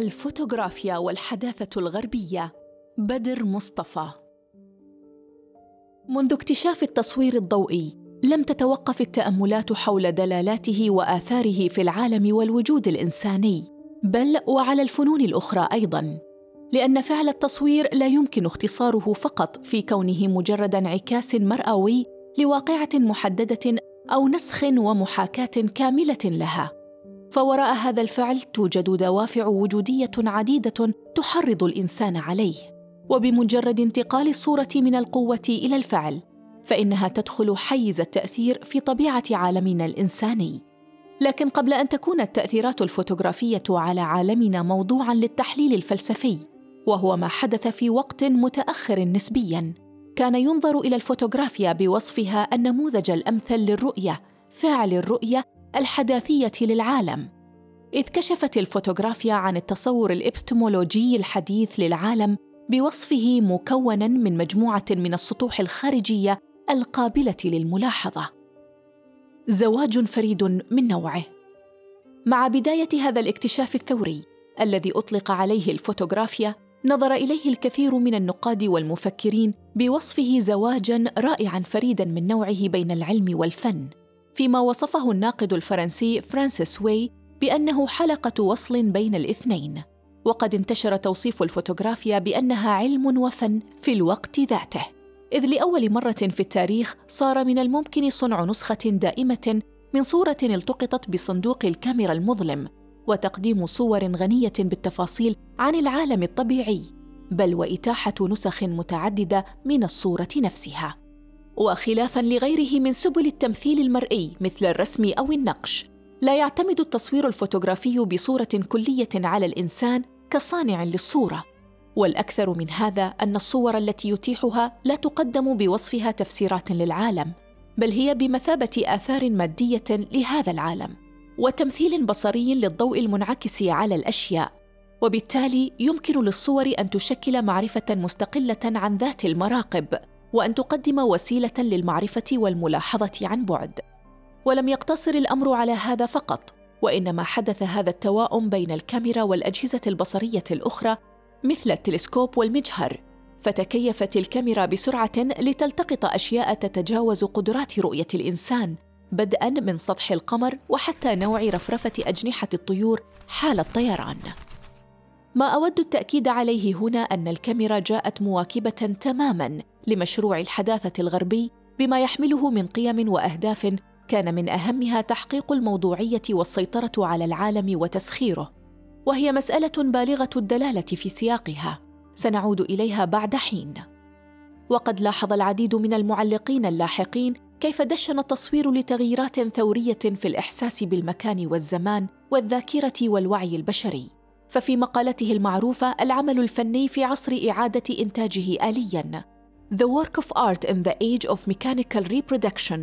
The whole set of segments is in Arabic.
الفوتوغرافيا والحداثة الغربية. بدر مصطفى. منذ اكتشاف التصوير الضوئي لم تتوقف التأملات حول دلالاته وآثاره في العالم والوجود الإنساني بل وعلى الفنون الأخرى أيضاً. لأن فعل التصوير لا يمكن اختصاره فقط في كونه مجرد انعكاس مرئوي لواقعة محددة أو نسخ ومحاكاة كاملة لها. فوراء هذا الفعل توجد دوافع وجودية عديدة تحرض الإنسان عليه. وبمجرد انتقال الصورة من القوة إلى الفعل فإنها تدخل حيز التأثير في طبيعة عالمنا الإنساني. لكن قبل أن تكون التأثيرات الفوتوغرافية على عالمنا موضوعا للتحليل الفلسفي وهو ما حدث في وقت متأخر نسبيا كان ينظر إلى الفوتوغرافيا بوصفها النموذج الأمثل للرؤية فاعل الرؤية الحداثية للعالم إذ كشفت الفوتوغرافيا عن التصور الإبستمولوجي الحديث للعالم بوصفه مكونا من مجموعة من السطوح الخارجية القابلة للملاحظة. زواج فريد من نوعه. مع بداية هذا الاكتشاف الثوري الذي أطلق عليه الفوتوغرافيا نظر إليه الكثير من النقاد والمفكرين بوصفه زواجا رائعا فريدا من نوعه بين العلم والفن. فيما وصفه الناقد الفرنسي فرانسيس واي بأنه حلقة وصل بين الاثنين. وقد انتشر توصيف الفوتوغرافيا بأنها علم وفن في الوقت ذاته. إذ لأول مرة في التاريخ صار من الممكن صنع نسخة دائمة من صورة التقطت بصندوق الكاميرا المظلم وتقديم صور غنية بالتفاصيل عن العالم الطبيعي بل وإتاحة نسخ متعددة من الصورة نفسها. وخلافا لغيره من سبل التمثيل المرئي مثل الرسم أو النقش. لا يعتمد التصوير الفوتوغرافي بصورة كلية على الإنسان كصانع للصورة. والأكثر من هذا أن الصور التي يتيحها لا تقدم بوصفها تفسيرات للعالم بل هي بمثابة آثار مادية لهذا العالم وتمثيل بصري للضوء المنعكس على الأشياء. وبالتالي يمكن للصور أن تشكل معرفة مستقلة عن ذات المراقب. وأن تقدم وسيلة للمعرفة والملاحظة عن بعد. ولم يقتصر الأمر على هذا فقط وإنما حدث هذا التواؤم بين الكاميرا والأجهزة البصرية الأخرى مثل التلسكوب والمجهر فتكيفت الكاميرا بسرعة لتلتقط أشياء تتجاوز قدرات رؤية الإنسان بدءا من سطح القمر وحتى نوع رفرفة أجنحة الطيور حال الطيران. ما أود التأكيد عليه هنا أن الكاميرا جاءت مواكبة تماما لمشروع الحداثة الغربي بما يحمله من قيم وأهداف كان من أهمها تحقيق الموضوعية والسيطرة على العالم وتسخيره. وهي مسألة بالغة الدلالة في سياقها. سنعود إليها بعد حين. وقد لاحظ العديد من المعلقين اللاحقين كيف دشن التصوير لتغييرات ثورية في الإحساس بالمكان والزمان والذاكرة والوعي البشري. ففي مقالته المعروفة العمل الفني في عصر إعادة إنتاجه آلياً. The Work of Art in the Age of Mechanical Reproduction.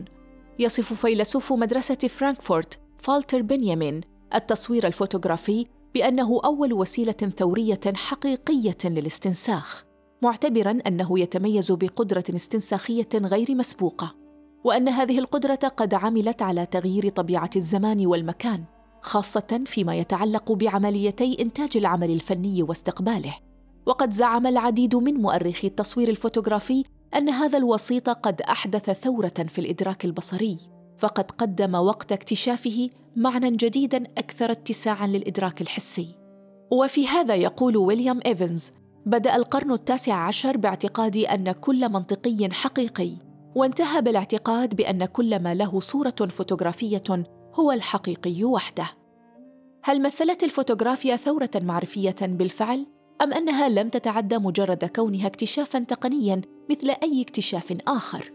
يصف فيلسوف مدرسة فرانكفورت فالتر بنيامين التصوير الفوتوغرافي بأنه أول وسيلة ثورية حقيقية للاستنساخ معتبرا أنه يتميز بقدرة استنساخية غير مسبوقة وأن هذه القدرة قد عملت على تغيير طبيعة الزمان والمكان خاصة فيما يتعلق بعمليتي إنتاج العمل الفني واستقباله. وقد زعم العديد من مؤرخي التصوير الفوتوغرافي أن هذا الوسيط قد أحدث ثورة في الإدراك البصري فقد قدم وقت اكتشافه معنى جديدا أكثر اتساعا للإدراك الحسي. وفي هذا يقول ويليام إيفنز بدأ القرن التاسع عشر باعتقاد أن كل منطقي حقيقي وانتهى بالاعتقاد بأن كل ما له صورة فوتوغرافية هو الحقيقي وحده. هل مثلت الفوتوغرافيا ثورة معرفية بالفعل؟ أم أنها لم تتعدى مجرد كونها اكتشافا تقنيا مثل أي اكتشاف آخر؟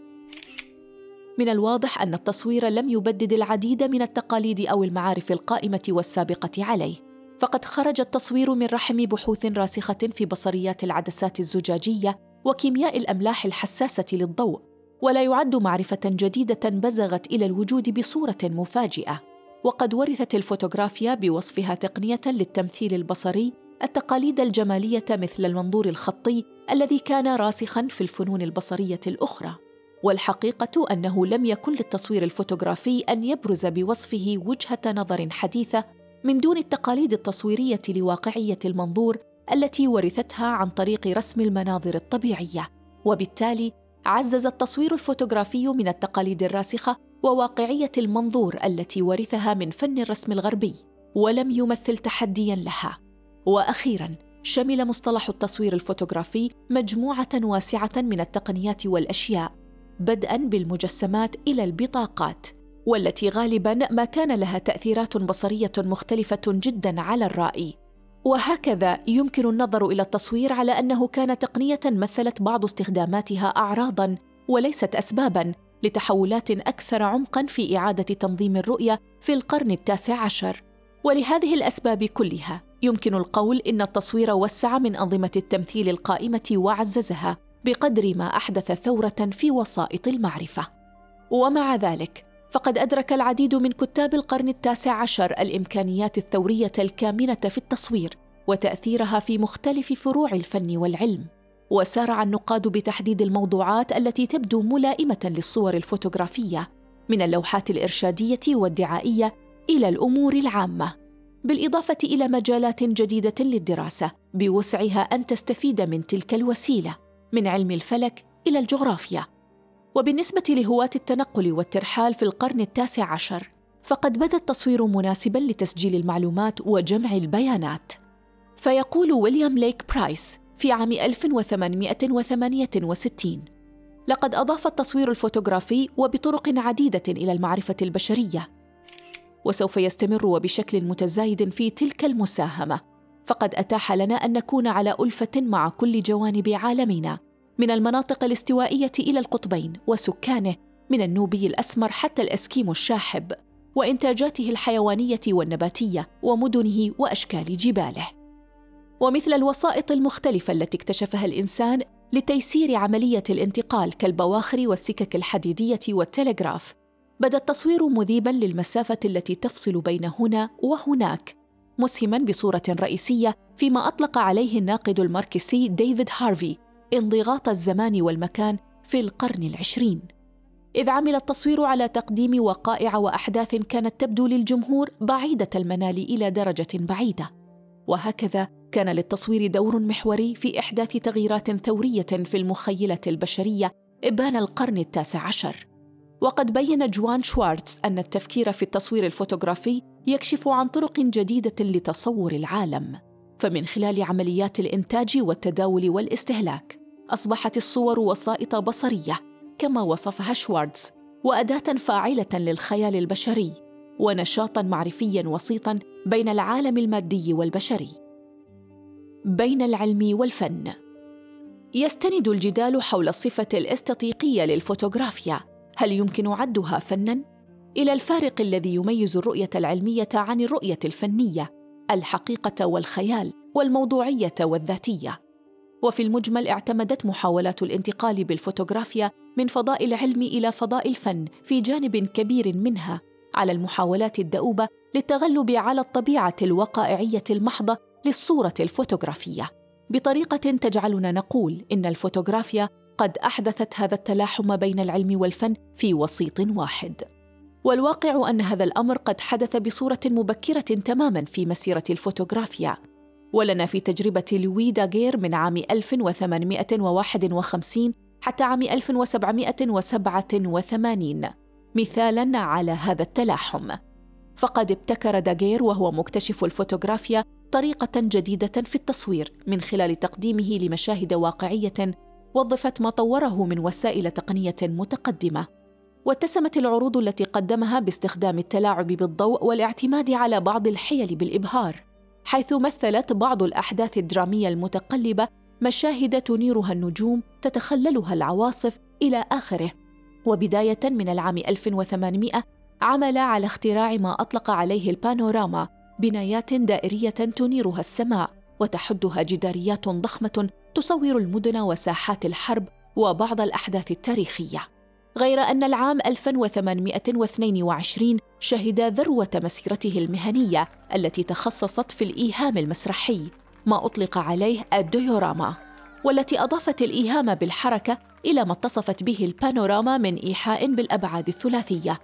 من الواضح أن التصوير لم يبدد العديد من التقاليد أو المعارف القائمة والسابقة عليه فقد خرج التصوير من رحم بحوث راسخة في بصريات العدسات الزجاجية وكيمياء الأملاح الحساسة للضوء ولا يعد معرفة جديدة بزغت إلى الوجود بصورة مفاجئة. وقد ورثت الفوتوغرافيا بوصفها تقنية للتمثيل البصري التقاليد الجمالية مثل المنظور الخطي الذي كان راسخا في الفنون البصرية الأخرى. والحقيقة أنه لم يكن للتصوير الفوتوغرافي أن يبرز بوصفه وجهة نظر حديثة من دون التقاليد التصويرية لواقعية المنظور التي ورثتها عن طريق رسم المناظر الطبيعية. وبالتالي عزز التصوير الفوتوغرافي من التقاليد الراسخة وواقعية المنظور التي ورثها من فن الرسم الغربي ولم يمثل تحديا لها. وأخيرا شمل مصطلح التصوير الفوتوغرافي مجموعة واسعة من التقنيات والأشياء بدءا بالمجسمات إلى البطاقات والتي غالبا ما كان لها تأثيرات بصرية مختلفة جدا على الرائي وهكذا يمكن النظر إلى التصوير على أنه كان تقنية مثلت بعض استخداماتها اعراضا وليست اسبابا لتحولات أكثر عمقا في إعادة تنظيم الرؤية في القرن التاسع عشر. ولهذه الأسباب كلها يمكن القول إن التصوير وسع من أنظمة التمثيل القائمة وعززها بقدر ما أحدث ثورة في وسائط المعرفة. ومع ذلك فقد أدرك العديد من كتاب القرن التاسع عشر الإمكانيات الثورية الكامنة في التصوير وتأثيرها في مختلف فروع الفن والعلم. وسارع النقاد بتحديد الموضوعات التي تبدو ملائمة للصور الفوتوغرافية من اللوحات الإرشادية والدعائية إلى الأمور العامة. بالإضافة إلى مجالات جديدة للدراسة بوسعها أن تستفيد من تلك الوسيلة من علم الفلك إلى الجغرافيا. وبالنسبة لهواة التنقل والترحال في القرن التاسع عشر فقد بدا التصوير مناسبا لتسجيل المعلومات وجمع البيانات. فيقول ويليام ليك برايس في عام 1868 لقد أضاف التصوير الفوتوغرافي وبطرق عديدة إلى المعرفة البشرية وسوف يستمر وبشكل متزايد في تلك المساهمة. فقد أتاح لنا أن نكون على ألفة مع كل جوانب عالمنا من المناطق الاستوائية إلى القطبين وسكانه من النوبي الأسمر حتى الأسكيمو الشاحب وإنتاجاته الحيوانية والنباتية ومدنه وأشكال جباله. ومثل الوسائط المختلفة التي اكتشفها الإنسان لتيسير عملية الانتقال كالبواخر والسكك الحديدية والتلغراف بدا التصوير مذيبا للمسافة التي تفصل بين هنا وهناك مسهما بصورة رئيسية فيما أطلق عليه الناقد الماركسي ديفيد هارفي انضغاط الزمان والمكان في القرن العشرين. إذ عمل التصوير على تقديم وقائع وأحداث كانت تبدو للجمهور بعيدة المنال إلى درجة بعيدة. وهكذا كان للتصوير دور محوري في إحداث تغييرات ثورية في المخيلة البشرية إبان القرن التاسع عشر. وقد بين جوان شوارتز أن التفكير في التصوير الفوتوغرافي يكشف عن طرق جديدة لتصور العالم. فمن خلال عمليات الإنتاج والتداول والاستهلاك أصبحت الصور وسائط بصرية كما وصفها شوارتز وأداة فاعلة للخيال البشري ونشاطا معرفيا وسيطا بين العالم المادي والبشري. بين العلم والفن. يستند الجدال حول الصفه الاستطيقية للفوتوغرافيا هل يمكن عدها فنا؟ إلى الفارق الذي يميز الرؤية العلمية عن الرؤية الفنية الحقيقة والخيال والموضوعية والذاتية. وفي المجمل اعتمدت محاولات الانتقال بالفوتوغرافيا من فضاء العلم إلى فضاء الفن في جانب كبير منها على المحاولات الدؤوبة للتغلب على الطبيعة الوقائعيه المحضة للصورة الفوتوغرافية. بطريقة تجعلنا نقول إن الفوتوغرافيا قد أحدثت هذا التلاحم بين العلم والفن في وسيط واحد. والواقع أن هذا الأمر قد حدث بصورة مبكرة تماما في مسيرة الفوتوغرافيا. ولنا في تجربة لوي داغير من عام 1851 حتى عام 1787 مثالا على هذا التلاحم. فقد ابتكر داغير وهو مكتشف الفوتوغرافيا طريقة جديدة في التصوير من خلال تقديمه لمشاهد واقعية وظفت ما طوره من وسائل تقنية متقدمة واتسمت العروض التي قدمها باستخدام التلاعب بالضوء والاعتماد على بعض الحيل بالإبهار حيث مثلت بعض الأحداث الدرامية المتقلبة مشاهد تنيرها النجوم تتخللها العواصف إلى آخره. وبداية من العام 1800 عمل على اختراع ما أطلق عليه البانوراما بنايات دائرية تنيرها السماء وتحدها جداريات ضخمة تصور المدن وساحات الحرب وبعض الأحداث التاريخية غير أن العام 1822 شهد ذروة مسيرته المهنية التي تخصصت في الإيهام المسرحي ما أطلق عليه الديوراما والتي أضافت الإيهام بالحركة إلى ما اتصفت به البانوراما من إيحاء بالأبعاد الثلاثية.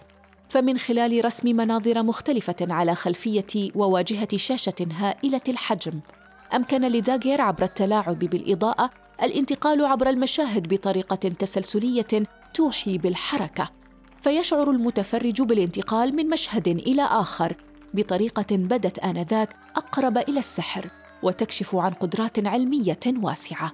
فمن خلال رسم مناظر مختلفة على خلفية وواجهة شاشة هائلة الحجم. أمكن لداغير عبر التلاعب بالإضاءة الانتقال عبر المشاهد بطريقة تسلسلية توحي بالحركة فيشعر المتفرج بالانتقال من مشهد إلى آخر بطريقة بدت آنذاك أقرب إلى السحر وتكشف عن قدرات علمية واسعة.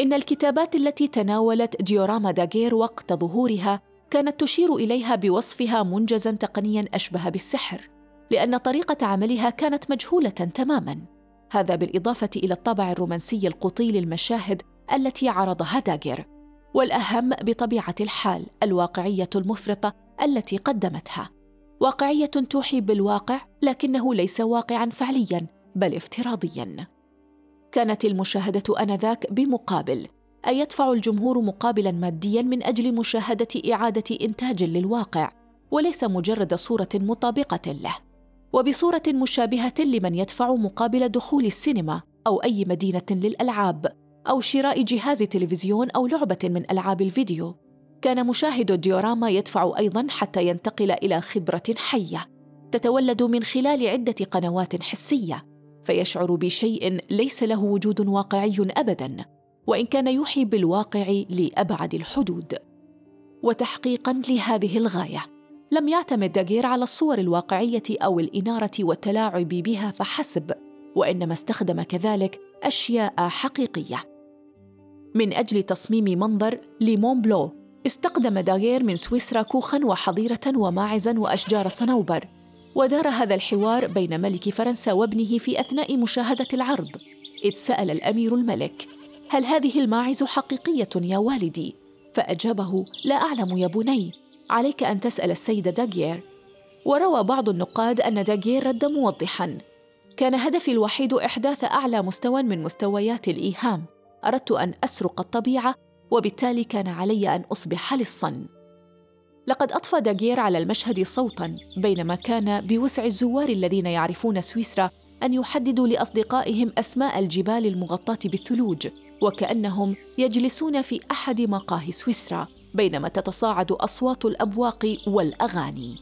إن الكتابات التي تناولت ديوراما داغير وقت ظهورها كانت تشير إليها بوصفها منجزا تقنيا أشبه بالسحر لأن طريقة عملها كانت مجهولة تماما. هذا بالإضافة إلى الطابع الرومانسي القطي للمشاهد التي عرضها داغير والأهم بطبيعة الحال الواقعية المفرطة التي قدمتها. واقعية توحي بالواقع لكنه ليس واقعا فعليا بل افتراضيا. كانت المشاهدة آنذاك بمقابل أي يدفع الجمهور مقابلا ماديا من أجل مشاهدة إعادة إنتاج للواقع وليس مجرد صورة مطابقة له. وبصورة مشابهة لمن يدفع مقابل دخول السينما أو أي مدينة للألعاب أو شراء جهاز تلفزيون أو لعبة من ألعاب الفيديو. كان مشاهد الديوراما يدفع أيضا حتى ينتقل إلى خبرة حية تتولد من خلال عدة قنوات حسية فيشعر بشيء ليس له وجود واقعي أبدا وإن كان يوحي بالواقع لأبعد الحدود. وتحقيقا لهذه الغاية لم يعتمد داغير على الصور الواقعية أو الإنارة والتلاعب بها فحسب وإنما استخدم كذلك أشياء حقيقية. من أجل تصميم منظر ليمون بلو استخدم داغير من سويسرا كوخا وحظيرة وماعزا وأشجار صنوبر ودار هذا الحوار بين ملك فرنسا وابنه في أثناء مشاهدة العرض. إذ سأل الأمير الملك هل هذه الماعز حقيقية يا والدي؟ فأجابه لا أعلم يا بني. عليك أن تسأل السيد داغير وروى بعض النقاد أن داغير رد موضحا. كان هدفي الوحيد إحداث أعلى مستوى من مستويات الإيهام. أردت أن أسرق الطبيعة وبالتالي كان علي أن أصبح لصا. لقد اضفى داغير على المشهد صوتا بينما كان بوسع الزوار الذين يعرفون سويسرا أن يحددوا لأصدقائهم أسماء الجبال المغطاة بالثلوج وكأنهم يجلسون في أحد مقاهي سويسرا. بينما تتصاعد أصوات الأبواق والأغاني.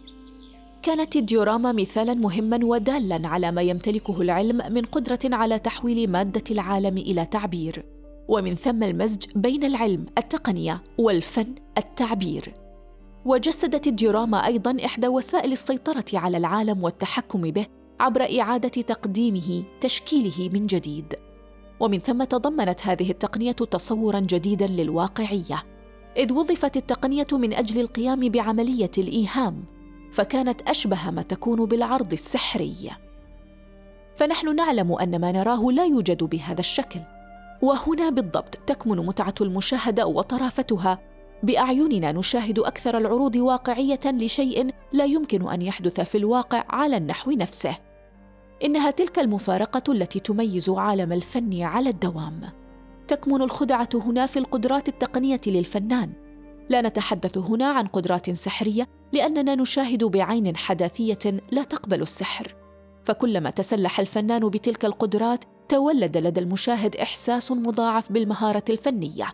كانت الديوراما مثالا مهما ودالا على ما يمتلكه العلم من قدرة على تحويل مادة العالم إلى تعبير. ومن ثم المزج بين العلم التقنية والفن التعبير. وجسدت الديوراما أيضا إحدى وسائل السيطرة على العالم والتحكم به عبر إعادة تقديمه تشكيله من جديد. ومن ثم تضمنت هذه التقنية تصورا جديدا للواقعية. إذ وظفت التقنية من أجل القيام بعملية الإيهام فكانت أشبه ما تكون بالعرض السحري. فنحن نعلم أن ما نراه لا يوجد بهذا الشكل وهنا بالضبط تكمن متعة المشاهدة وطرافتها. بأعيننا نشاهد أكثر العروض واقعية لشيء لا يمكن أن يحدث في الواقع على النحو نفسه. إنها تلك المفارقة التي تميز عالم الفن على الدوام. تكمن الخدعة هنا في القدرات التقنية للفنان. لا نتحدث هنا عن قدرات سحرية لأننا نشاهد بعين حداثية لا تقبل السحر. فكلما تسلح الفنان بتلك القدرات تولد لدى المشاهد إحساس مضاعف بالمهارة الفنية.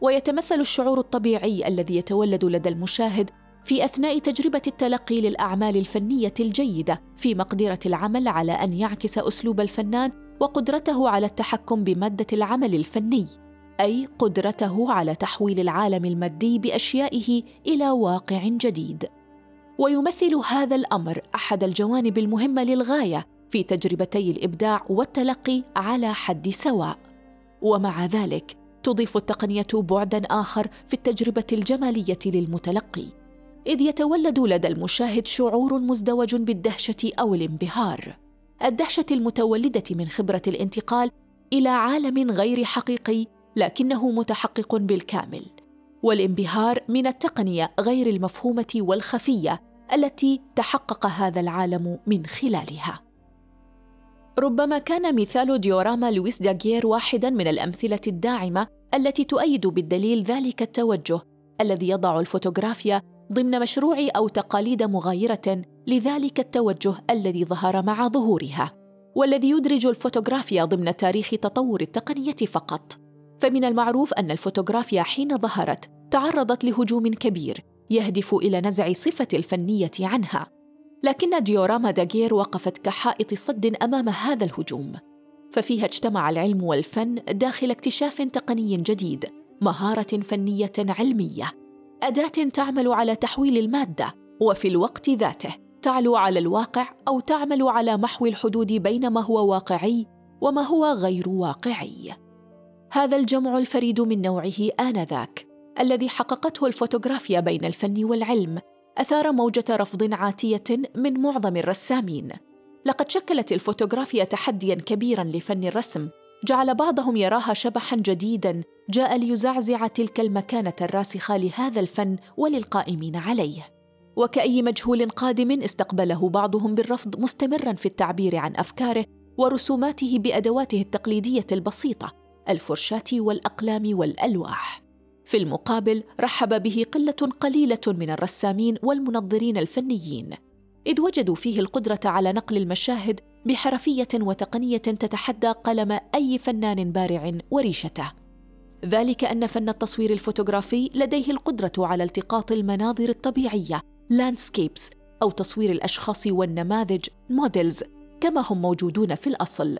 ويتمثل الشعور الطبيعي الذي يتولد لدى المشاهد في أثناء تجربة التلقي للأعمال الفنية الجيدة في مقدرة العمل على أن يعكس أسلوب الفنان وقدرته على التحكم بمادة العمل الفني أي قدرته على تحويل العالم المادي بأشيائه إلى واقع جديد. ويمثل هذا الأمر أحد الجوانب المهمة للغاية في تجربتي الإبداع والتلقي على حد سواء. ومع ذلك تضيف التقنية بعدا آخر في التجربة الجمالية للمتلقي إذ يتولد لدى المشاهد شعور مزدوج بالدهشة أو الانبهار. الدهشة المتولدة من خبرة الانتقال إلى عالم غير حقيقي لكنه متحقق بالكامل والانبهار من التقنية غير المفهومة والخفية التي تحقق هذا العالم من خلالها. ربما كان مثال ديوراما لويس داغير واحدا من الأمثلة الداعمة التي تؤيد بالدليل ذلك التوجه الذي يضع الفوتوغرافيا ضمن مشروع أو تقاليد مغايرة لذلك التوجه الذي ظهر مع ظهورها والذي يدرج الفوتوغرافيا ضمن تاريخ تطور التقنية فقط. فمن المعروف أن الفوتوغرافيا حين ظهرت تعرضت لهجوم كبير يهدف إلى نزع صفة الفنية عنها. لكن ديوراما داغير وقفت كحائط صد أمام هذا الهجوم. ففيها اجتمع العلم والفن داخل اكتشاف تقني جديد مهارة فنية علمية. أداة تعمل على تحويل المادة وفي الوقت ذاته تعلو على الواقع أو تعمل على محو الحدود بين ما هو واقعي وما هو غير واقعي. هذا الجمع الفريد من نوعه آنذاك الذي حققته الفوتوغرافيا بين الفن والعلم أثار موجة رفض عاتية من معظم الرسامين. لقد شكلت الفوتوغرافيا تحديا كبيرا لفن الرسم جعل بعضهم يراها شبحا جديدا جاء ليزعزع تلك المكانة الراسخة لهذا الفن وللقائمين عليه. وكأي مجهول قادم استقبله بعضهم بالرفض مستمرا في التعبير عن أفكاره ورسوماته بأدواته التقليدية البسيطة الفرشاة والأقلام والألواح. في المقابل رحب به قلة قليلة من الرسامين والمنظرين الفنيين. إذ وجدوا فيه القدرة على نقل المشاهد بحرفية وتقنية تتحدى قلم أي فنان بارع وريشته. ذلك أن فن التصوير الفوتوغرافي لديه القدرة على التقاط المناظر الطبيعية landscapes أو تصوير الأشخاص والنماذج models كما هم موجودون في الأصل.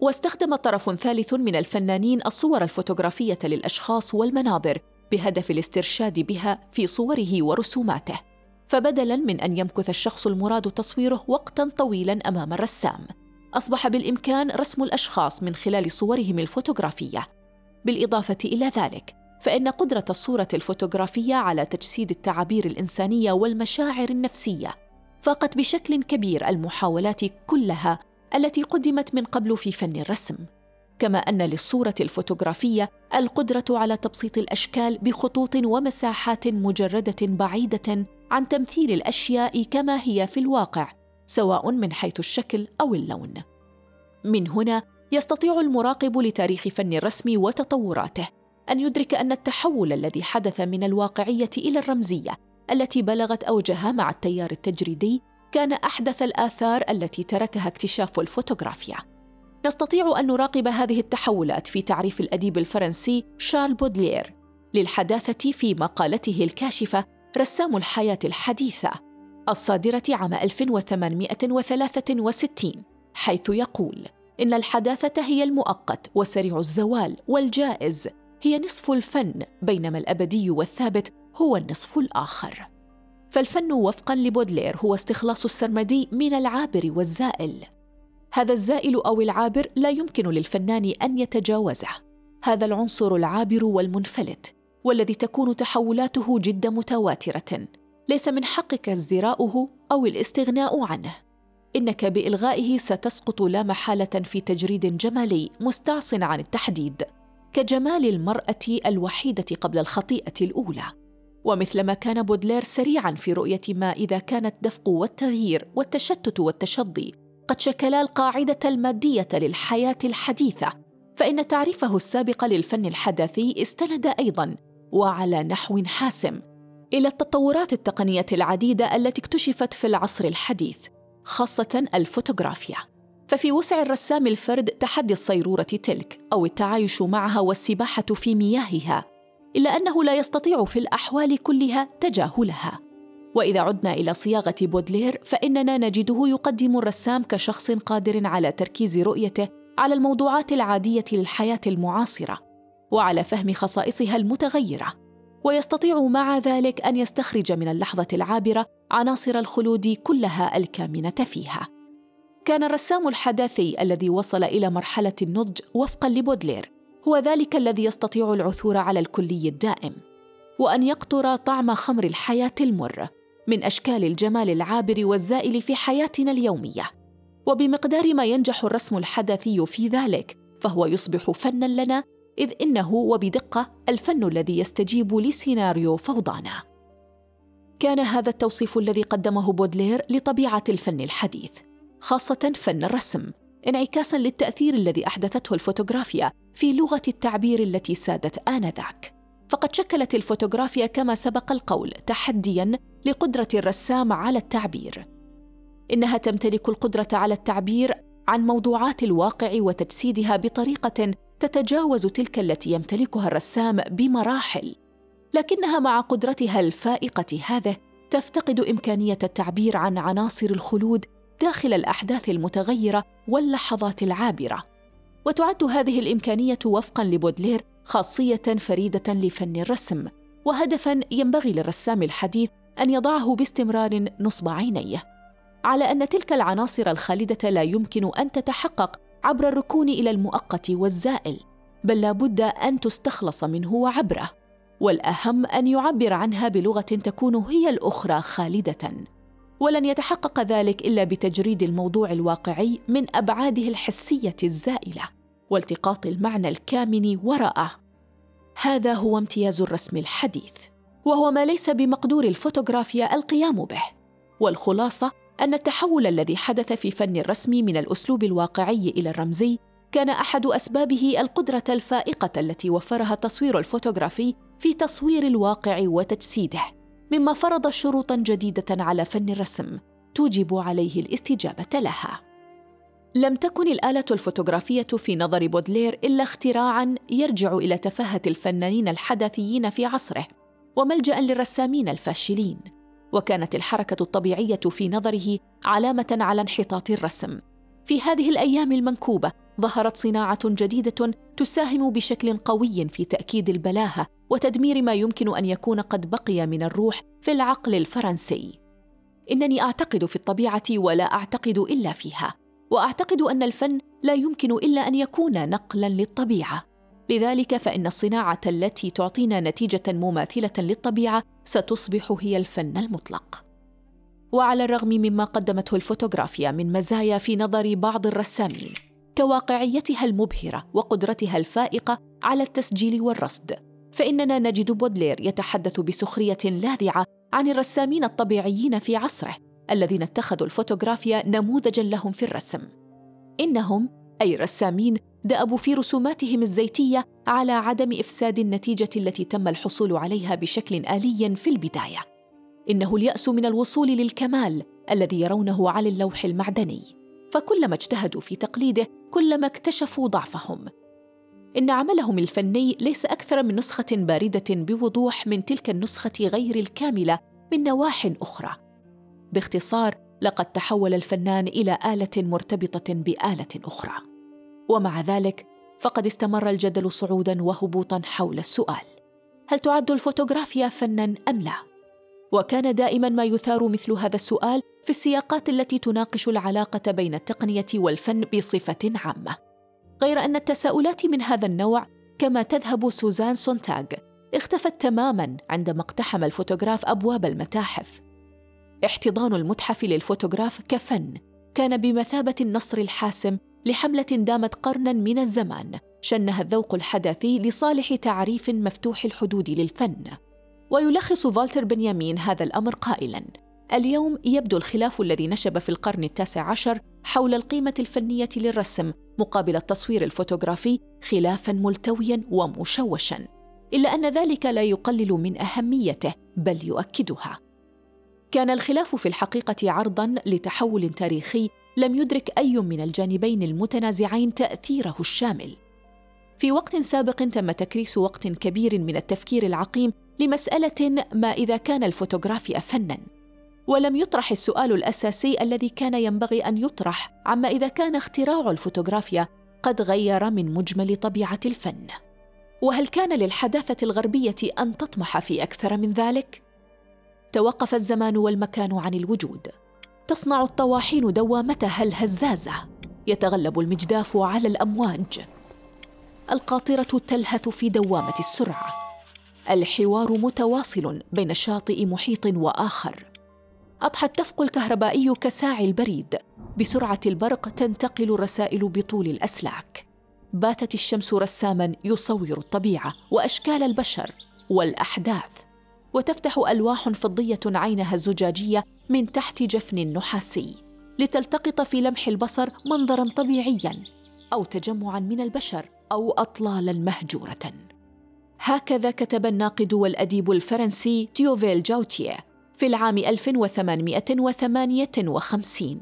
واستخدم طرف ثالث من الفنانين الصور الفوتوغرافية للأشخاص والمناظر بهدف الاسترشاد بها في صوره ورسوماته. فبدلا من أن يمكث الشخص المراد تصويره وقتا طويلا أمام الرسام. أصبح بالإمكان رسم الأشخاص من خلال صورهم الفوتوغرافية. بالإضافة إلى ذلك فإن قدرة الصورة الفوتوغرافية على تجسيد التعابير الإنسانية والمشاعر النفسية فاقت بشكل كبير المحاولات كلها التي قدمت من قبل في فن الرسم. كما أن للصورة الفوتوغرافية القدرة على تبسيط الأشكال بخطوط ومساحات مجردة بعيدة عن تمثيل الأشياء كما هي في الواقع سواء من حيث الشكل أو اللون. من هنا يستطيع المراقب لتاريخ فن الرسم وتطوراته أن يدرك أن التحول الذي حدث من الواقعية إلى الرمزية التي بلغت اوجها مع التيار التجريدي كان أحد الآثار التي تركها اكتشاف الفوتوغرافيا. نستطيع أن نراقب هذه التحولات في تعريف الأديب الفرنسي شارل بودلير للحداثة في مقالته الكاشفة رسام الحياة الحديثة الصادرة عام 1863 حيث يقول إن الحداثة هي المؤقت وسريع الزوال والجائز هي نصف الفن بينما الأبدي والثابت هو النصف الآخر. فالفن وفقا لبودلير هو استخلاص السرمدي من العابر والزائل. هذا الزائل أو العابر لا يمكن للفنان أن يتجاوزه. هذا العنصر العابر والمنفلت والذي تكون تحولاته جد متواترة. ليس من حقك ازدراؤه أو الاستغناء عنه. إنك بإلغائه ستسقط لا محالة في تجريد جمالي مستعص عن التحديد كجمال المرأة الوحيدة قبل الخطيئة الأولى. ومثلما كان بودلير سريعا في رؤية ما إذا كان الدفق والتغيير والتشتت والتشظي قد شكلا القاعدة المادية للحياة الحديثة فإن تعريفه السابق للفن الحداثي استند أيضا وعلى نحو حاسم إلى التطورات التقنية العديدة التي اكتشفت في العصر الحديث خاصة الفوتوغرافيا. ففي وسع الرسام الفرد تحدي الصيرورة تلك أو التعايش معها والسباحة في مياهها إلا أنه لا يستطيع في الأحوال كلها تجاهلها. وإذا عدنا إلى صياغة بودلير فإننا نجده يقدم الرسام كشخص قادر على تركيز رؤيته على الموضوعات العادية للحياة المعاصرة وعلى فهم خصائصها المتغيرة. ويستطيع مع ذلك أن يستخرج من اللحظة العابرة عناصر الخلود كلها الكامنة فيها. كان الرسام الحداثي الذي وصل إلى مرحلة النضج وفقا لبودلير هو ذلك الذي يستطيع العثور على الكلي الدائم وأن يقطر طعم خمر الحياة المر. من أشكال الجمال العابر والزائل في حياتنا اليومية. وبمقدار ما ينجح الرسم الحداثي في ذلك فهو يصبح فنا لنا إذ إنه وبدقة الفن الذي يستجيب لسيناريو فوضانا. كان هذا التوصيف الذي قدمه بودلير لطبيعة الفن الحديث خاصة فن الرسم انعكاسا للتأثير الذي أحدثته الفوتوغرافيا في لغة التعبير التي سادت آنذاك. فقد شكلت الفوتوغرافيا كما سبق القول تحديا لقدرة الرسام على التعبير. إنها تمتلك القدرة على التعبير عن موضوعات الواقع وتجسيدها بطريقة تتجاوز تلك التي يمتلكها الرسام بمراحل. لكنها مع قدرتها الفائقة هذه تفتقد إمكانية التعبير عن عناصر الخلود داخل الأحداث المتغيرة واللحظات العابرة. وتعد هذه الإمكانية وفقاً لبودلير خاصية فريدة لفن الرسم وهدفاً ينبغي للرسام الحديث أن يضعه باستمرار نصب عينيه. على أن تلك العناصر الخالدة لا يمكن أن تتحقق عبر الركون إلى المؤقت والزائل بل لا بد أن تستخلص منه وعبره. والأهم أن يعبر عنها بلغة تكون هي الأخرى خالدة. ولن يتحقق ذلك إلا بتجريد الموضوع الواقعي من أبعاده الحسية الزائلة. والتقاط المعنى الكامن وراءه. هذا هو امتياز الرسم الحديث وهو ما ليس بمقدور الفوتوغرافيا القيام به. والخلاصة أن التحول الذي حدث في فن الرسم من الأسلوب الواقعي إلى الرمزي كان أحد أسبابه القدرة الفائقة التي وفرها التصوير الفوتوغرافي في تصوير الواقع وتجسيده مما فرض شروطا جديدة على فن الرسم توجب عليه الاستجابة لها. لم تكن الآلة الفوتوغرافية في نظر بودلير إلا اختراعا يرجع إلى تفاهة الفنانين الحداثيين في عصره وملجأ للرسامين الفاشلين وكانت الحركة الطبيعية في نظره علامة على انحطاط الرسم. في هذه الأيام المنكوبة ظهرت صناعة جديدة تساهم بشكل قوي في تأكيد البلاهة وتدمير ما يمكن أن يكون قد بقي من الروح في العقل الفرنسي. إنني أعتقد في الطبيعة ولا أعتقد إلا فيها. وأعتقد أن الفن لا يمكن إلا أن يكون نقلا للطبيعة. لذلك فإن الصناعة التي تعطينا نتيجة مماثلة للطبيعة ستصبح هي الفن المطلق. وعلى الرغم مما قدمته الفوتوغرافيا من مزايا في نظر بعض الرسامين كواقعيتها المبهرة وقدرتها الفائقة على التسجيل والرصد فإننا نجد بودلير يتحدث بسخرية لاذعة عن الرسامين الطبيعيين في عصره. الذين اتخذوا الفوتوغرافيا نموذجا لهم في الرسم. إنهم أي رسامين دأبوا في رسوماتهم الزيتية على عدم إفساد النتيجة التي تم الحصول عليها بشكل آلي في البداية. إنه اليأس من الوصول للكمال الذي يرونه على اللوح المعدني. فكلما اجتهدوا في تقليده كلما اكتشفوا ضعفهم. إن عملهم الفني ليس أكثر من نسخة باردة بوضوح من تلك النسخة غير الكاملة من نواح أخرى. باختصار، لقد تحول الفنان إلى آلة مرتبطة بآلة أخرى. ومع ذلك، فقد استمر الجدل صعودا وهبوطا حول السؤال: هل تعد الفوتوغرافيا فنا أم لا؟ وكان دائما ما يثار مثل هذا السؤال في السياقات التي تناقش العلاقة بين التقنية والفن بصفة عامة. غير أن التساؤلات من هذا النوع كما تذهب سوزان سونتاغ اختفت تماما عندما اقتحم الفوتوغراف أبواب المتاحف احتضان المتحف للفوتوغراف كفن. كان بمثابة النصر الحاسم لحملة دامت قرنا من الزمان شنها الذوق الحداثي لصالح تعريف مفتوح الحدود للفن. ويلخص فالتر بنيامين هذا الأمر قائلاً اليوم يبدو الخلاف الذي نشب في القرن التاسع عشر حول القيمة الفنية للرسم مقابل التصوير الفوتوغرافي خلافا ملتويا ومشوشا إلا أن ذلك لا يقلل من أهميته بل يؤكدها. كان الخلاف في الحقيقة عرضا لتحول تاريخي لم يدرك أي من الجانبين المتنازعين تأثيره الشامل. في وقت سابق تم تكريس وقت كبير من التفكير العقيم لمسألة ما إذا كان الفوتوغرافيا فناً ولم يطرح السؤال الأساسي الذي كان ينبغي أن يطرح عما إذا كان اختراع الفوتوغرافيا قد غير من مجمل طبيعة الفن. وهل كان للحداثة الغربية أن تطمح في أكثر من ذلك؟ توقف الزمان والمكان عن الوجود. تصنع الطواحين دوامتها الهزازه يتغلب المجداف على الأمواج. القاطرة تلهث في دوامة السرعة. الحوار متواصل بين شاطئ محيط وآخر. أضحى الدفق الكهربائي كساعي البريد. بسرعة البرق تنتقل الرسائل بطول الأسلاك. باتت الشمس رساما يصور الطبيعة وأشكال البشر والأحداث. وتفتح ألواح فضية عينها الزجاجية من تحت جفن نحاسي لتلتقط في لمح البصر منظرا طبيعيا أو تجمعا من البشر أو أطلالا مهجورة. هكذا كتب الناقد والأديب الفرنسي تيوفيل جوتييه في العام 1858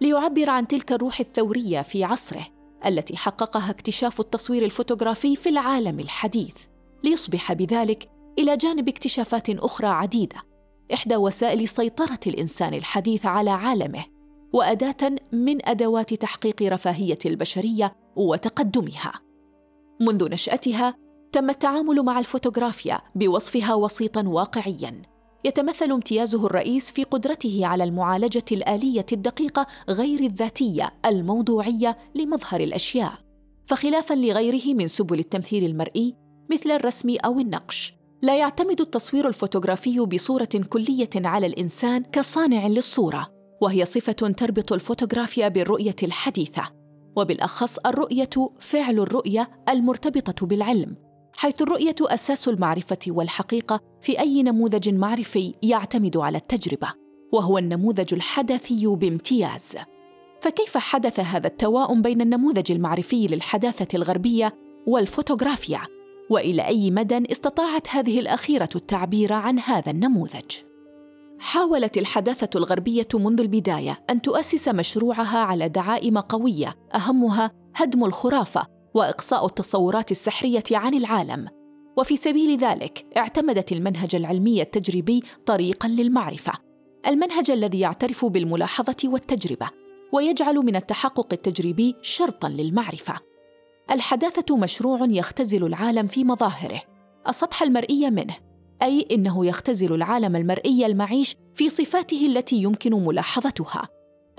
ليعبر عن تلك الروح الثورية في عصره التي حققها اكتشاف التصوير الفوتوغرافي في العالم الحديث ليصبح بذلك إلى جانب اكتشافات أخرى عديدة. إحدى وسائل سيطرة الإنسان الحديث على عالمه وأداة من أدوات تحقيق رفاهية البشرية وتقدمها. منذ نشأتها تم التعامل مع الفوتوغرافيا بوصفها وسيطا واقعيا. يتمثل امتيازه الرئيس في قدرته على المعالجة الآلية الدقيقة غير الذاتية الموضوعية لمظهر الأشياء. فخلافا لغيره من سبل التمثيل المرئي مثل الرسم أو النقش. لا يعتمد التصوير الفوتوغرافي بصورة كلية على الإنسان كصانع للصورة وهي صفة تربط الفوتوغرافيا بالرؤية الحديثة وبالأخص الرؤية فعل الرؤية المرتبطة بالعلم حيث الرؤية أساس المعرفة والحقيقة في أي نموذج معرفي يعتمد على التجربة وهو النموذج الحداثي بامتياز. فكيف حدث هذا التواؤم بين النموذج المعرفي للحداثة الغربية والفوتوغرافيا؟ وإلى أي مدى استطاعت هذه الأخيرة التعبير عن هذا النموذج. حاولت الحداثة الغربية منذ البداية أن تؤسس مشروعها على دعائم قوية أهمها هدم الخرافة وإقصاء التصورات السحرية عن العالم. وفي سبيل ذلك اعتمدت المنهج العلمي التجريبي طريقا للمعرفة. المنهج الذي يعترف بالملاحظة والتجربة ويجعل من التحقق التجريبي شرطا للمعرفة. الحداثة مشروع يختزل العالم في مظاهره. السطح المرئي منه أي إنه يختزل العالم المرئي المعيش في صفاته التي يمكن ملاحظتها.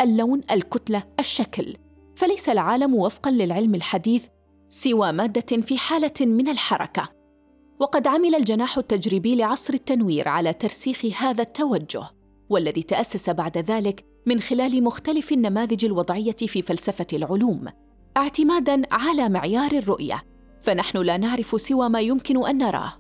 اللون الكتلة الشكل. فليس العالم وفقا للعلم الحديث سوى مادة في حالة من الحركة. وقد عمل الجناح التجريبي لعصر التنوير على ترسيخ هذا التوجه والذي تأسس بعد ذلك من خلال مختلف النماذج الوضعية في فلسفة العلوم. اعتمادا على معيار الرؤية. فنحن لا نعرف سوى ما يمكن أن نراه.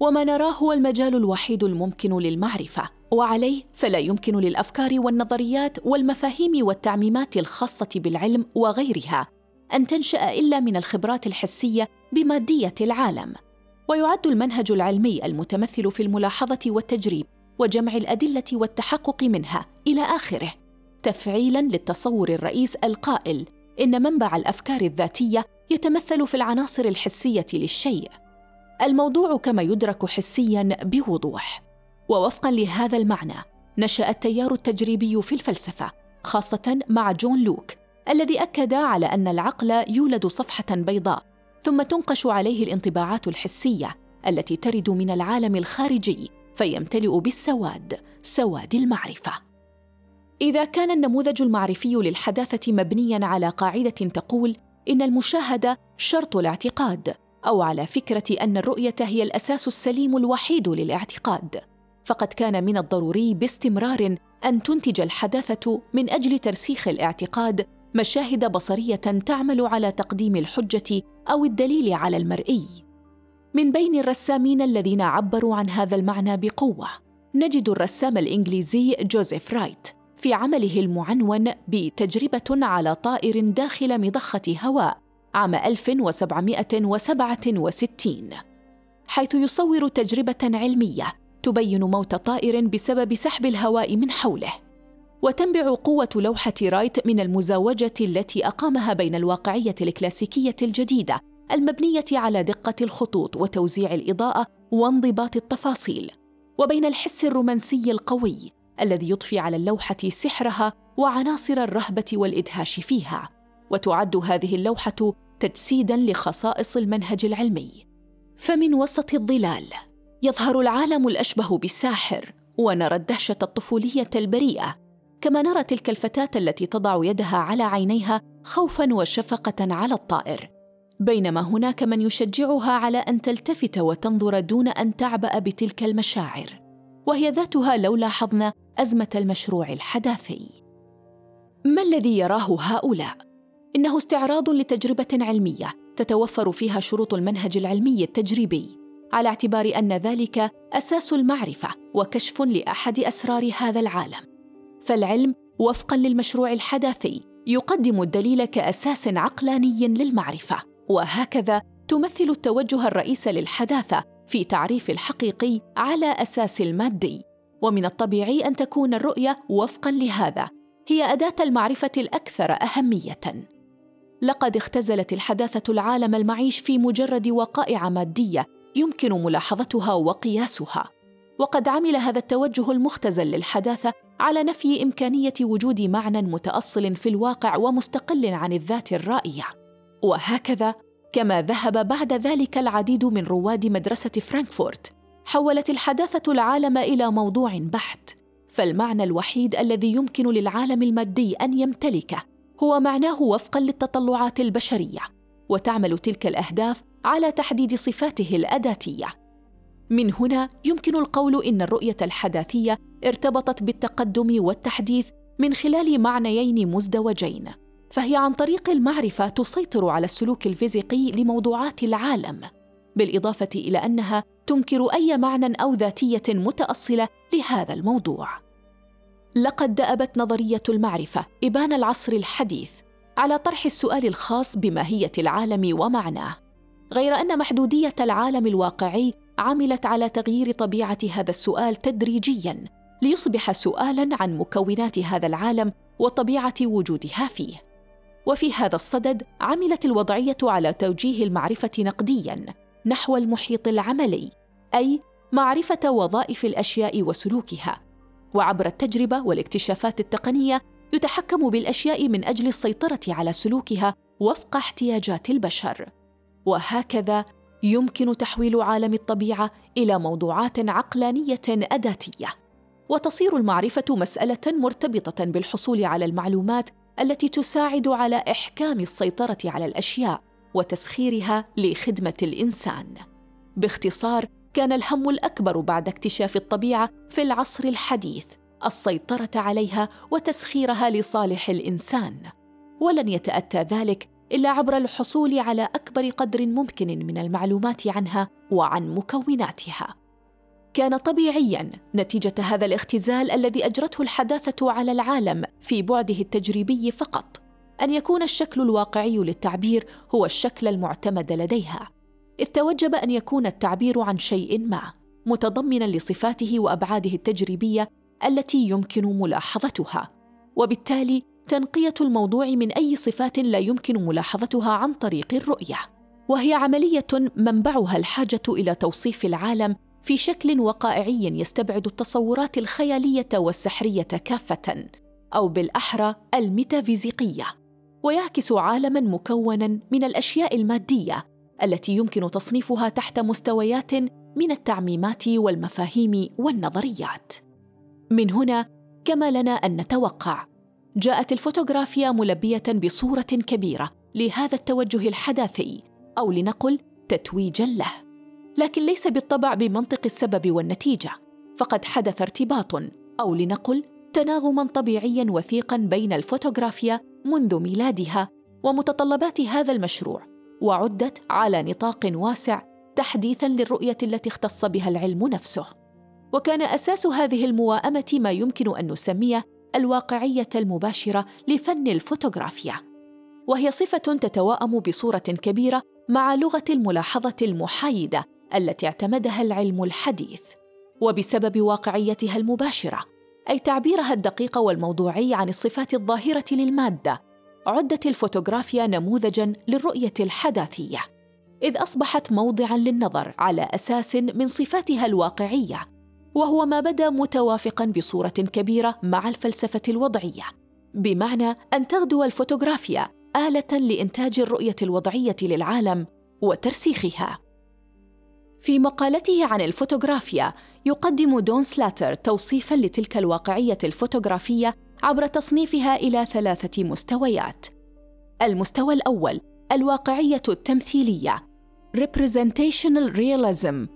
وما نراه هو المجال الوحيد الممكن للمعرفة. وعليه فلا يمكن للأفكار والنظريات والمفاهيم والتعميمات الخاصة بالعلم وغيرها أن تنشأ إلا من الخبرات الحسية بمادية العالم. ويعد المنهج العلمي المتمثل في الملاحظة والتجريب وجمع الأدلة والتحقق منها إلى آخره. تفعيلا للتصور الرئيس القائل إن منبع الأفكار الذاتية يتمثل في العناصر الحسية للشيء. الموضوع كما يدرك حسيا بوضوح. ووفقا لهذا المعنى نشأ التيار التجريبي في الفلسفة خاصة مع جون لوك الذي أكد على أن العقل يولد صفحة بيضاء ثم تنقش عليه الانطباعات الحسية التي ترد من العالم الخارجي فيمتلئ بالسواد سواد المعرفة. إذا كان النموذج المعرفي للحداثة مبنيا على قاعدة تقول إن المشاهدة شرط الاعتقاد أو على فكرة أن الرؤية هي الأساس السليم الوحيد للاعتقاد. فقد كان من الضروري باستمرار أن تنتج الحداثة من أجل ترسيخ الاعتقاد مشاهد بصرية تعمل على تقديم الحجة أو الدليل على المرئي. من بين الرسامين الذين عبروا عن هذا المعنى بقوة نجد الرسام الإنجليزي جوزيف رايت في عمله المعنون بتجربة على طائر داخل مضخة هواء عام 1767 حيث يصور تجربة علمية تبين موت طائر بسبب سحب الهواء من حوله. وتنبع قوة لوحة رايت من المزاوجة التي أقامها بين الواقعية الكلاسيكية الجديدة المبنية على دقة الخطوط وتوزيع الإضاءة وانضباط التفاصيل، وبين الحس الرومانسي القوي الذي يضفي على اللوحة سحرها وعناصر الرهبة والإدهاش فيها، وتعد هذه اللوحة تجسيداً لخصائص المنهج العلمي. فمن وسط الظلال يظهر العالم الأشبه بالساحر، ونرى الدهشة الطفولية البريئة كما نرى تلك الفتاة التي تضع يدها على عينيها خوفا وشفقة على الطائر بينما هناك من يشجعها على أن تلتفت وتنظر دون أن تعبأ بتلك المشاعر وهي ذاتها لو لاحظنا أزمة المشروع الحداثي. ما الذي يراه هؤلاء؟ إنه استعراض لتجربة علمية تتوفر فيها شروط المنهج العلمي التجريبي على اعتبار أن ذلك أساس المعرفة وكشف لأحد أسرار هذا العالم. فالعلم وفقا للمشروع الحداثي يقدم الدليل كأساس عقلاني للمعرفة وهكذا تمثل التوجه الرئيس للحداثة في تعريف الحقيقي على أساس المادي. ومن الطبيعي أن تكون الرؤية وفقا لهذا. هي أداة المعرفة الأكثر أهمية. لقد اختزلت الحداثة العالم المعيش في مجرد وقائع مادية يمكن ملاحظتها وقياسها. وقد عمل هذا التوجه المختزل للحداثة على نفي إمكانية وجود معنى متأصل في الواقع ومستقل عن الذات الرائية. وهكذا كما ذهب بعد ذلك العديد من رواد مدرسة فرانكفورت. حولت الحداثة العالم إلى موضوع بحت. فالمعنى الوحيد الذي يمكن للعالم المادي أن يمتلكه هو معناه وفقا للتطلعات البشرية وتعمل تلك الأهداف على تحديد صفاته الأداتية. من هنا يمكن القول إن الرؤية الحداثية ارتبطت بالتقدم والتحديث من خلال معنيين مزدوجين. فهي عن طريق المعرفة تسيطر على السلوك الفيزيقي لموضوعات العالم بالإضافة إلى أنها تنكر أي معنى أو ذاتية متأصلة لهذا الموضوع. لقد دأبت نظرية المعرفة إبان العصر الحديث على طرح السؤال الخاص بماهية العالم ومعناه غير أن محدودية العالم الواقعي عملت على تغيير طبيعة هذا السؤال تدريجيا ليصبح سؤالا عن مكونات هذا العالم وطبيعة وجودها فيه. وفي هذا الصدد عملت الوضعية على توجيه المعرفة نقديا نحو المحيط العملي أي معرفة وظائف الأشياء وسلوكها. وعبر التجربة والاكتشافات التقنية يتحكم بالأشياء من أجل السيطرة على سلوكها وفق احتياجات البشر. وهكذا يمكن تحويل عالم الطبيعة إلى موضوعات عقلانية أداتية. وتصير المعرفة مسألة مرتبطة بالحصول على المعلومات التي تساعد على إحكام السيطرة على الأشياء وتسخيرها لخدمة الإنسان. باختصار كان الهم الأكبر بعد اكتشاف الطبيعة في العصر الحديث السيطرة عليها وتسخيرها لصالح الإنسان. ولن يتأتى ذلك إلا عبر الحصول على أكبر قدر ممكن من المعلومات عنها وعن مكوناتها. كان طبيعيا نتيجة هذا الاختزال الذي أجرته الحداثة على العالم في بعده التجريبي فقط. أن يكون الشكل الواقعي للتعبير هو الشكل المعتمد لديها. إذ توجب أن يكون التعبير عن شيء ما متضمنا لصفاته وأبعاده التجريبية التي يمكن ملاحظتها. وبالتالي تنقية الموضوع من أي صفات لا يمكن ملاحظتها عن طريق الرؤية. وهي عملية منبعها الحاجة إلى توصيف العالم في شكل وقائعي يستبعد التصورات الخيالية والسحرية كافة أو بالأحرى الميتافيزيقية ويعكس عالما مكونا من الأشياء المادية التي يمكن تصنيفها تحت مستويات من التعميمات والمفاهيم والنظريات. من هنا كما لنا أن نتوقع جاءت الفوتوغرافيا ملبية بصورة كبيرة لهذا التوجه الحداثي أو لنقل تتويجا له. لكن ليس بالطبع بمنطق السبب والنتيجة. فقد حدث ارتباط أو لنقل تناغما طبيعيا وثيقا بين الفوتوغرافيا منذ ميلادها ومتطلبات هذا المشروع وعدت على نطاق واسع تحديثا للرؤية التي اختص بها العلم نفسه. وكان أساس هذه المواءمة ما يمكن أن نسميه الواقعية المباشرة لفن الفوتوغرافيا. وهي صفة تتواءم بصورة كبيرة مع لغة الملاحظة المحايدة التي اعتمدها العلم الحديث وبسبب واقعيتها المباشرة أي تعبيرها الدقيق والموضوعي عن الصفات الظاهرة للمادة عدت الفوتوغرافيا نموذجا للرؤية الحداثية إذ أصبحت موضعا للنظر على أساس من صفاتها الواقعية وهو ما بدا متوافقا بصورة كبيرة مع الفلسفة الوضعية بمعنى أن تغدو الفوتوغرافيا آلة لإنتاج الرؤية الوضعية للعالم وترسيخها. في مقالته عن الفوتوغرافيا يقدم دون سلاتر توصيفا لتلك الواقعية الفوتوغرافية عبر تصنيفها إلى ثلاثة مستويات. المستوى الأول الواقعية التمثيلية representational realism.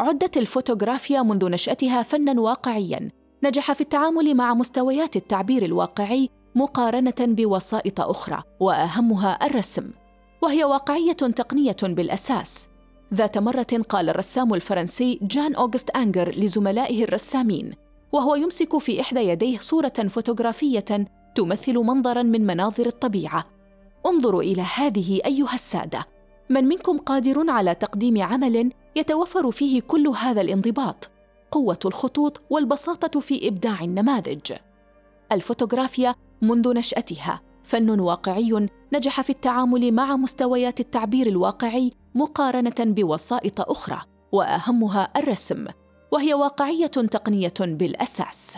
عدت الفوتوغرافيا منذ نشأتها فناً واقعياً. نجح في التعامل مع مستويات التعبير الواقعي مقارنة بوسائط أخرى وأهمها الرسم. وهي واقعية تقنية بالأساس. ذات مرة قال الرسام الفرنسي جان أوغست أنجر لزملائه الرسامين وهو يمسك في إحدى يديه صورة فوتوغرافية تمثل منظراً من مناظر الطبيعة. انظروا إلى هذه أيها السادة. من منكم قادر على تقديم عمل يتوفر فيه كل هذا الانضباط؟ قوة الخطوط والبساطة في إبداع النماذج. الفوتوغرافيا منذ نشأتها. فن واقعي نجح في التعامل مع مستويات التعبير الواقعي مقارنة بوسائط أخرى وأهمها الرسم وهي واقعية تقنية بالأساس.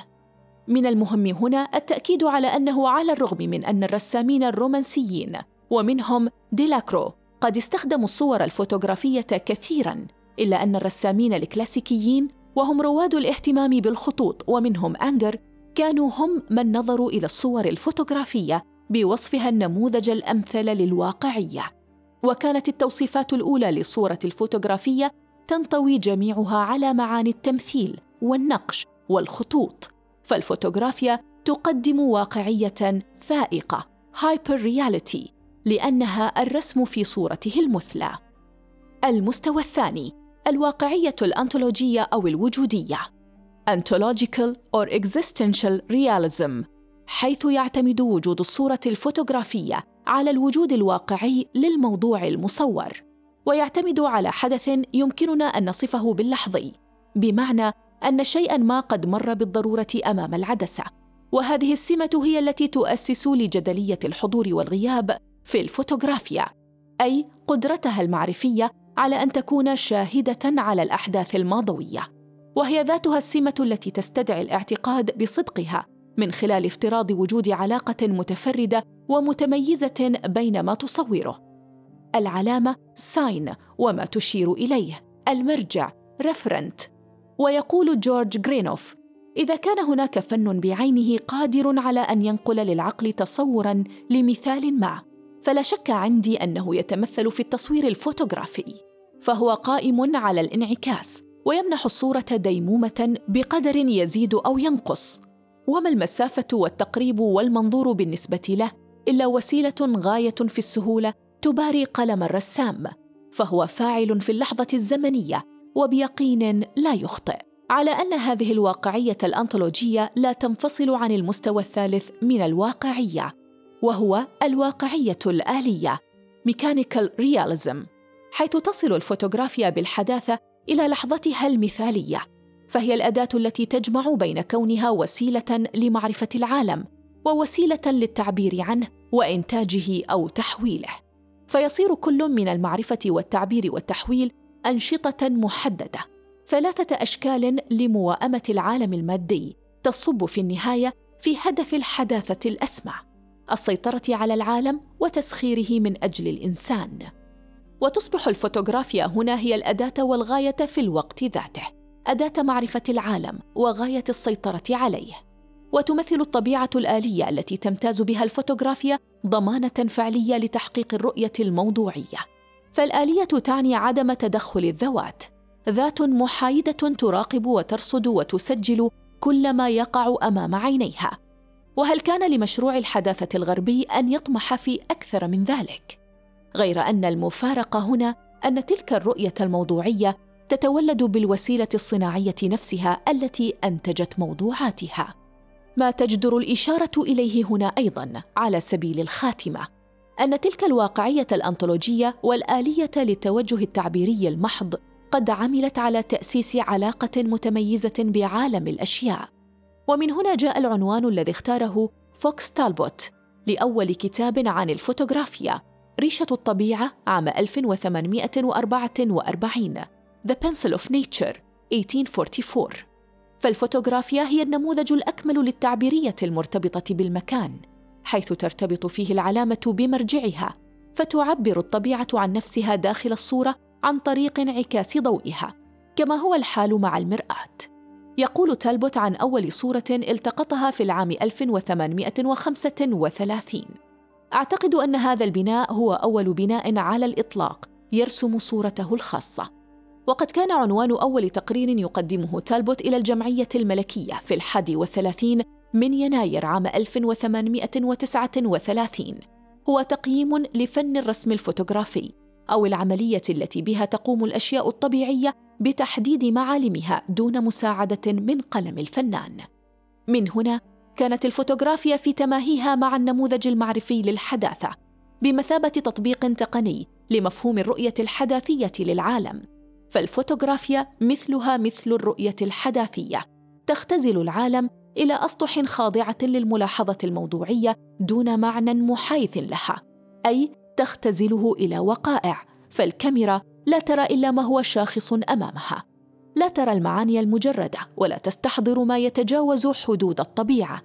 من المهم هنا التأكيد على أنه على الرغم من أن الرسامين الرومانسيين ومنهم ديلاكروا قد استخدموا الصور الفوتوغرافية كثيرا إلا أن الرسامين الكلاسيكيين وهم رواد الاهتمام بالخطوط ومنهم أنجر كانوا هم من نظروا إلى الصور الفوتوغرافية بوصفها النموذج الأمثل للواقعية. وكانت التوصيفات الأولى للصورة الفوتوغرافية تنطوي جميعها على معاني التمثيل والنقش والخطوط. فالفوتوغرافيا تقدم واقعية فائقة hyper reality لأنها الرسم في صورته المثلى. المستوى الثاني الواقعية الأنطولوجية أو الوجودية. Ontological or Existential Realism. حيث يعتمد وجود الصورة الفوتوغرافية على الوجود الواقعي للموضوع المصور. ويعتمد على حدث يمكننا أن نصفه باللحظي بمعنى أن شيئاً ما قد مر بالضرورة أمام العدسة. وهذه السمة هي التي تؤسس لجدلية الحضور والغياب في الفوتوغرافيا أي قدرتها المعرفية على أن تكون شاهدة على الأحداث الماضوية. وهي ذاتها السمة التي تستدعي الاعتقاد بصدقها من خلال افتراض وجود علاقة متفردة ومتميزة بين ما تصوره. العلامة sign وما تشير إليه. المرجع referent ويقول جورج جرينوف إذا كان هناك فن بعينه قادر على أن ينقل للعقل تصورا لمثال ما فلا شك عندي أنه يتمثل في التصوير الفوتوغرافي. فهو قائم على الانعكاس ويمنح الصورة ديمومة بقدر يزيد أو ينقص. وما المسافة والتقريب والمنظور بالنسبة له إلا وسيلة غاية في السهولة تباري قلم الرسام فهو فاعل في اللحظة الزمنية وبيقين لا يخطئ. على أن هذه الواقعية الأنطولوجية لا تنفصل عن المستوى الثالث من الواقعية وهو الواقعية الآلية mechanical realism حيث تصل الفوتوغرافيا بالحداثة إلى لحظتها المثالية. فهي الأداة التي تجمع بين كونها وسيلة لمعرفة العالم ووسيلة للتعبير عنه وإنتاجه أو تحويله. فيصير كل من المعرفة والتعبير والتحويل أنشطة محددة ثلاثة أشكال لمواءمه العالم المادي تصب في النهاية في هدف الحداثة الأسمى السيطرة على العالم وتسخيره من أجل الإنسان. وتصبح الفوتوغرافيا هنا هي الأداة والغاية في الوقت ذاته. أداة معرفة العالم وغاية السيطرة عليه. وتمثل الطبيعة الآلية التي تمتاز بها الفوتوغرافيا ضمانة فعلية لتحقيق الرؤية الموضوعية. فالآلية تعني عدم تدخل الذوات. ذات محايدة تراقب وترصد وتسجل كل ما يقع أمام عينيها. وهل كان لمشروع الحداثة الغربي أن يطمح في أكثر من ذلك؟ غير أن المفارقة هنا أن تلك الرؤية الموضوعية تتولد بالوسيلة الصناعية نفسها التي أنتجت موضوعاتها. ما تجدر الإشارة إليه هنا أيضا على سبيل الخاتمة. أن تلك الواقعية الأنطولوجية والآلية للتوجه التعبيري المحض قد عملت على تأسيس علاقة متميزة بعالم الأشياء. ومن هنا جاء العنوان الذي اختاره فوكس تالبوت لأول كتاب عن الفوتوغرافيا ريشة الطبيعة عام 1844 The Pencil of Nature 1844 فالفوتوغرافيا هي النموذج الأكمل للتعبيرية المرتبطة بالمكان حيث ترتبط فيه العلامة بمرجعها فتعبر الطبيعة عن نفسها داخل الصورة عن طريق انعكاس ضوئها كما هو الحال مع المرآة. يقول تالبوت عن أول صورة التقطها في العام 1835 أعتقد أن هذا البناء هو أول بناء على الإطلاق يرسم صورته الخاصة. وقد كان عنوان أول تقرير يقدمه تالبوت إلى الجمعية الملكية في الحادي والثلاثين من يناير عام 1839 هو تقييم لفن الرسم الفوتوغرافي أو العملية التي بها تقوم الأشياء الطبيعية بتحديد معالمها دون مساعدة من قلم الفنان. من هنا كانت الفوتوغرافيا في تماهيها مع النموذج المعرفي للحداثة بمثابة تطبيق تقني لمفهوم الرؤية الحداثية للعالم فالفوتوغرافيا مثلها مثل الرؤية الحداثية. تختزل العالم إلى أسطح خاضعة للملاحظة الموضوعية دون معنى محايث لها. أي تختزله إلى وقائع فالكاميرا لا ترى إلا ما هو شاخص أمامها. لا ترى المعاني المجردة ولا تستحضر ما يتجاوز حدود الطبيعة.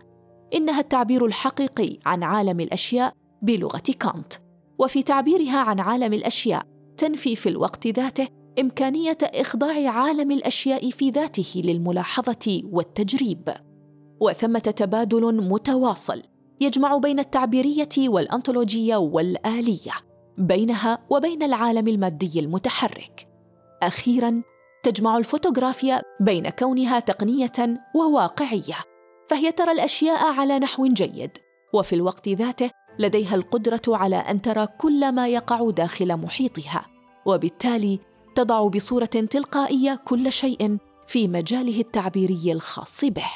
إنها التعبير الحقيقي عن عالم الأشياء بلغة كانت. وفي تعبيرها عن عالم الأشياء تنفي في الوقت ذاته إمكانية إخضاع عالم الأشياء في ذاته للملاحظة والتجريب. وثمة تبادل متواصل يجمع بين التعبيرية والانطولوجيه والآلية بينها وبين العالم المادي المتحرك. أخيرا تجمع الفوتوغرافيا بين كونها تقنية وواقعية فهي ترى الأشياء على نحو جيد وفي الوقت ذاته لديها القدرة على أن ترى كل ما يقع داخل محيطها وبالتالي تضع بصورة تلقائية كل شيء في مجاله التعبيري الخاص به.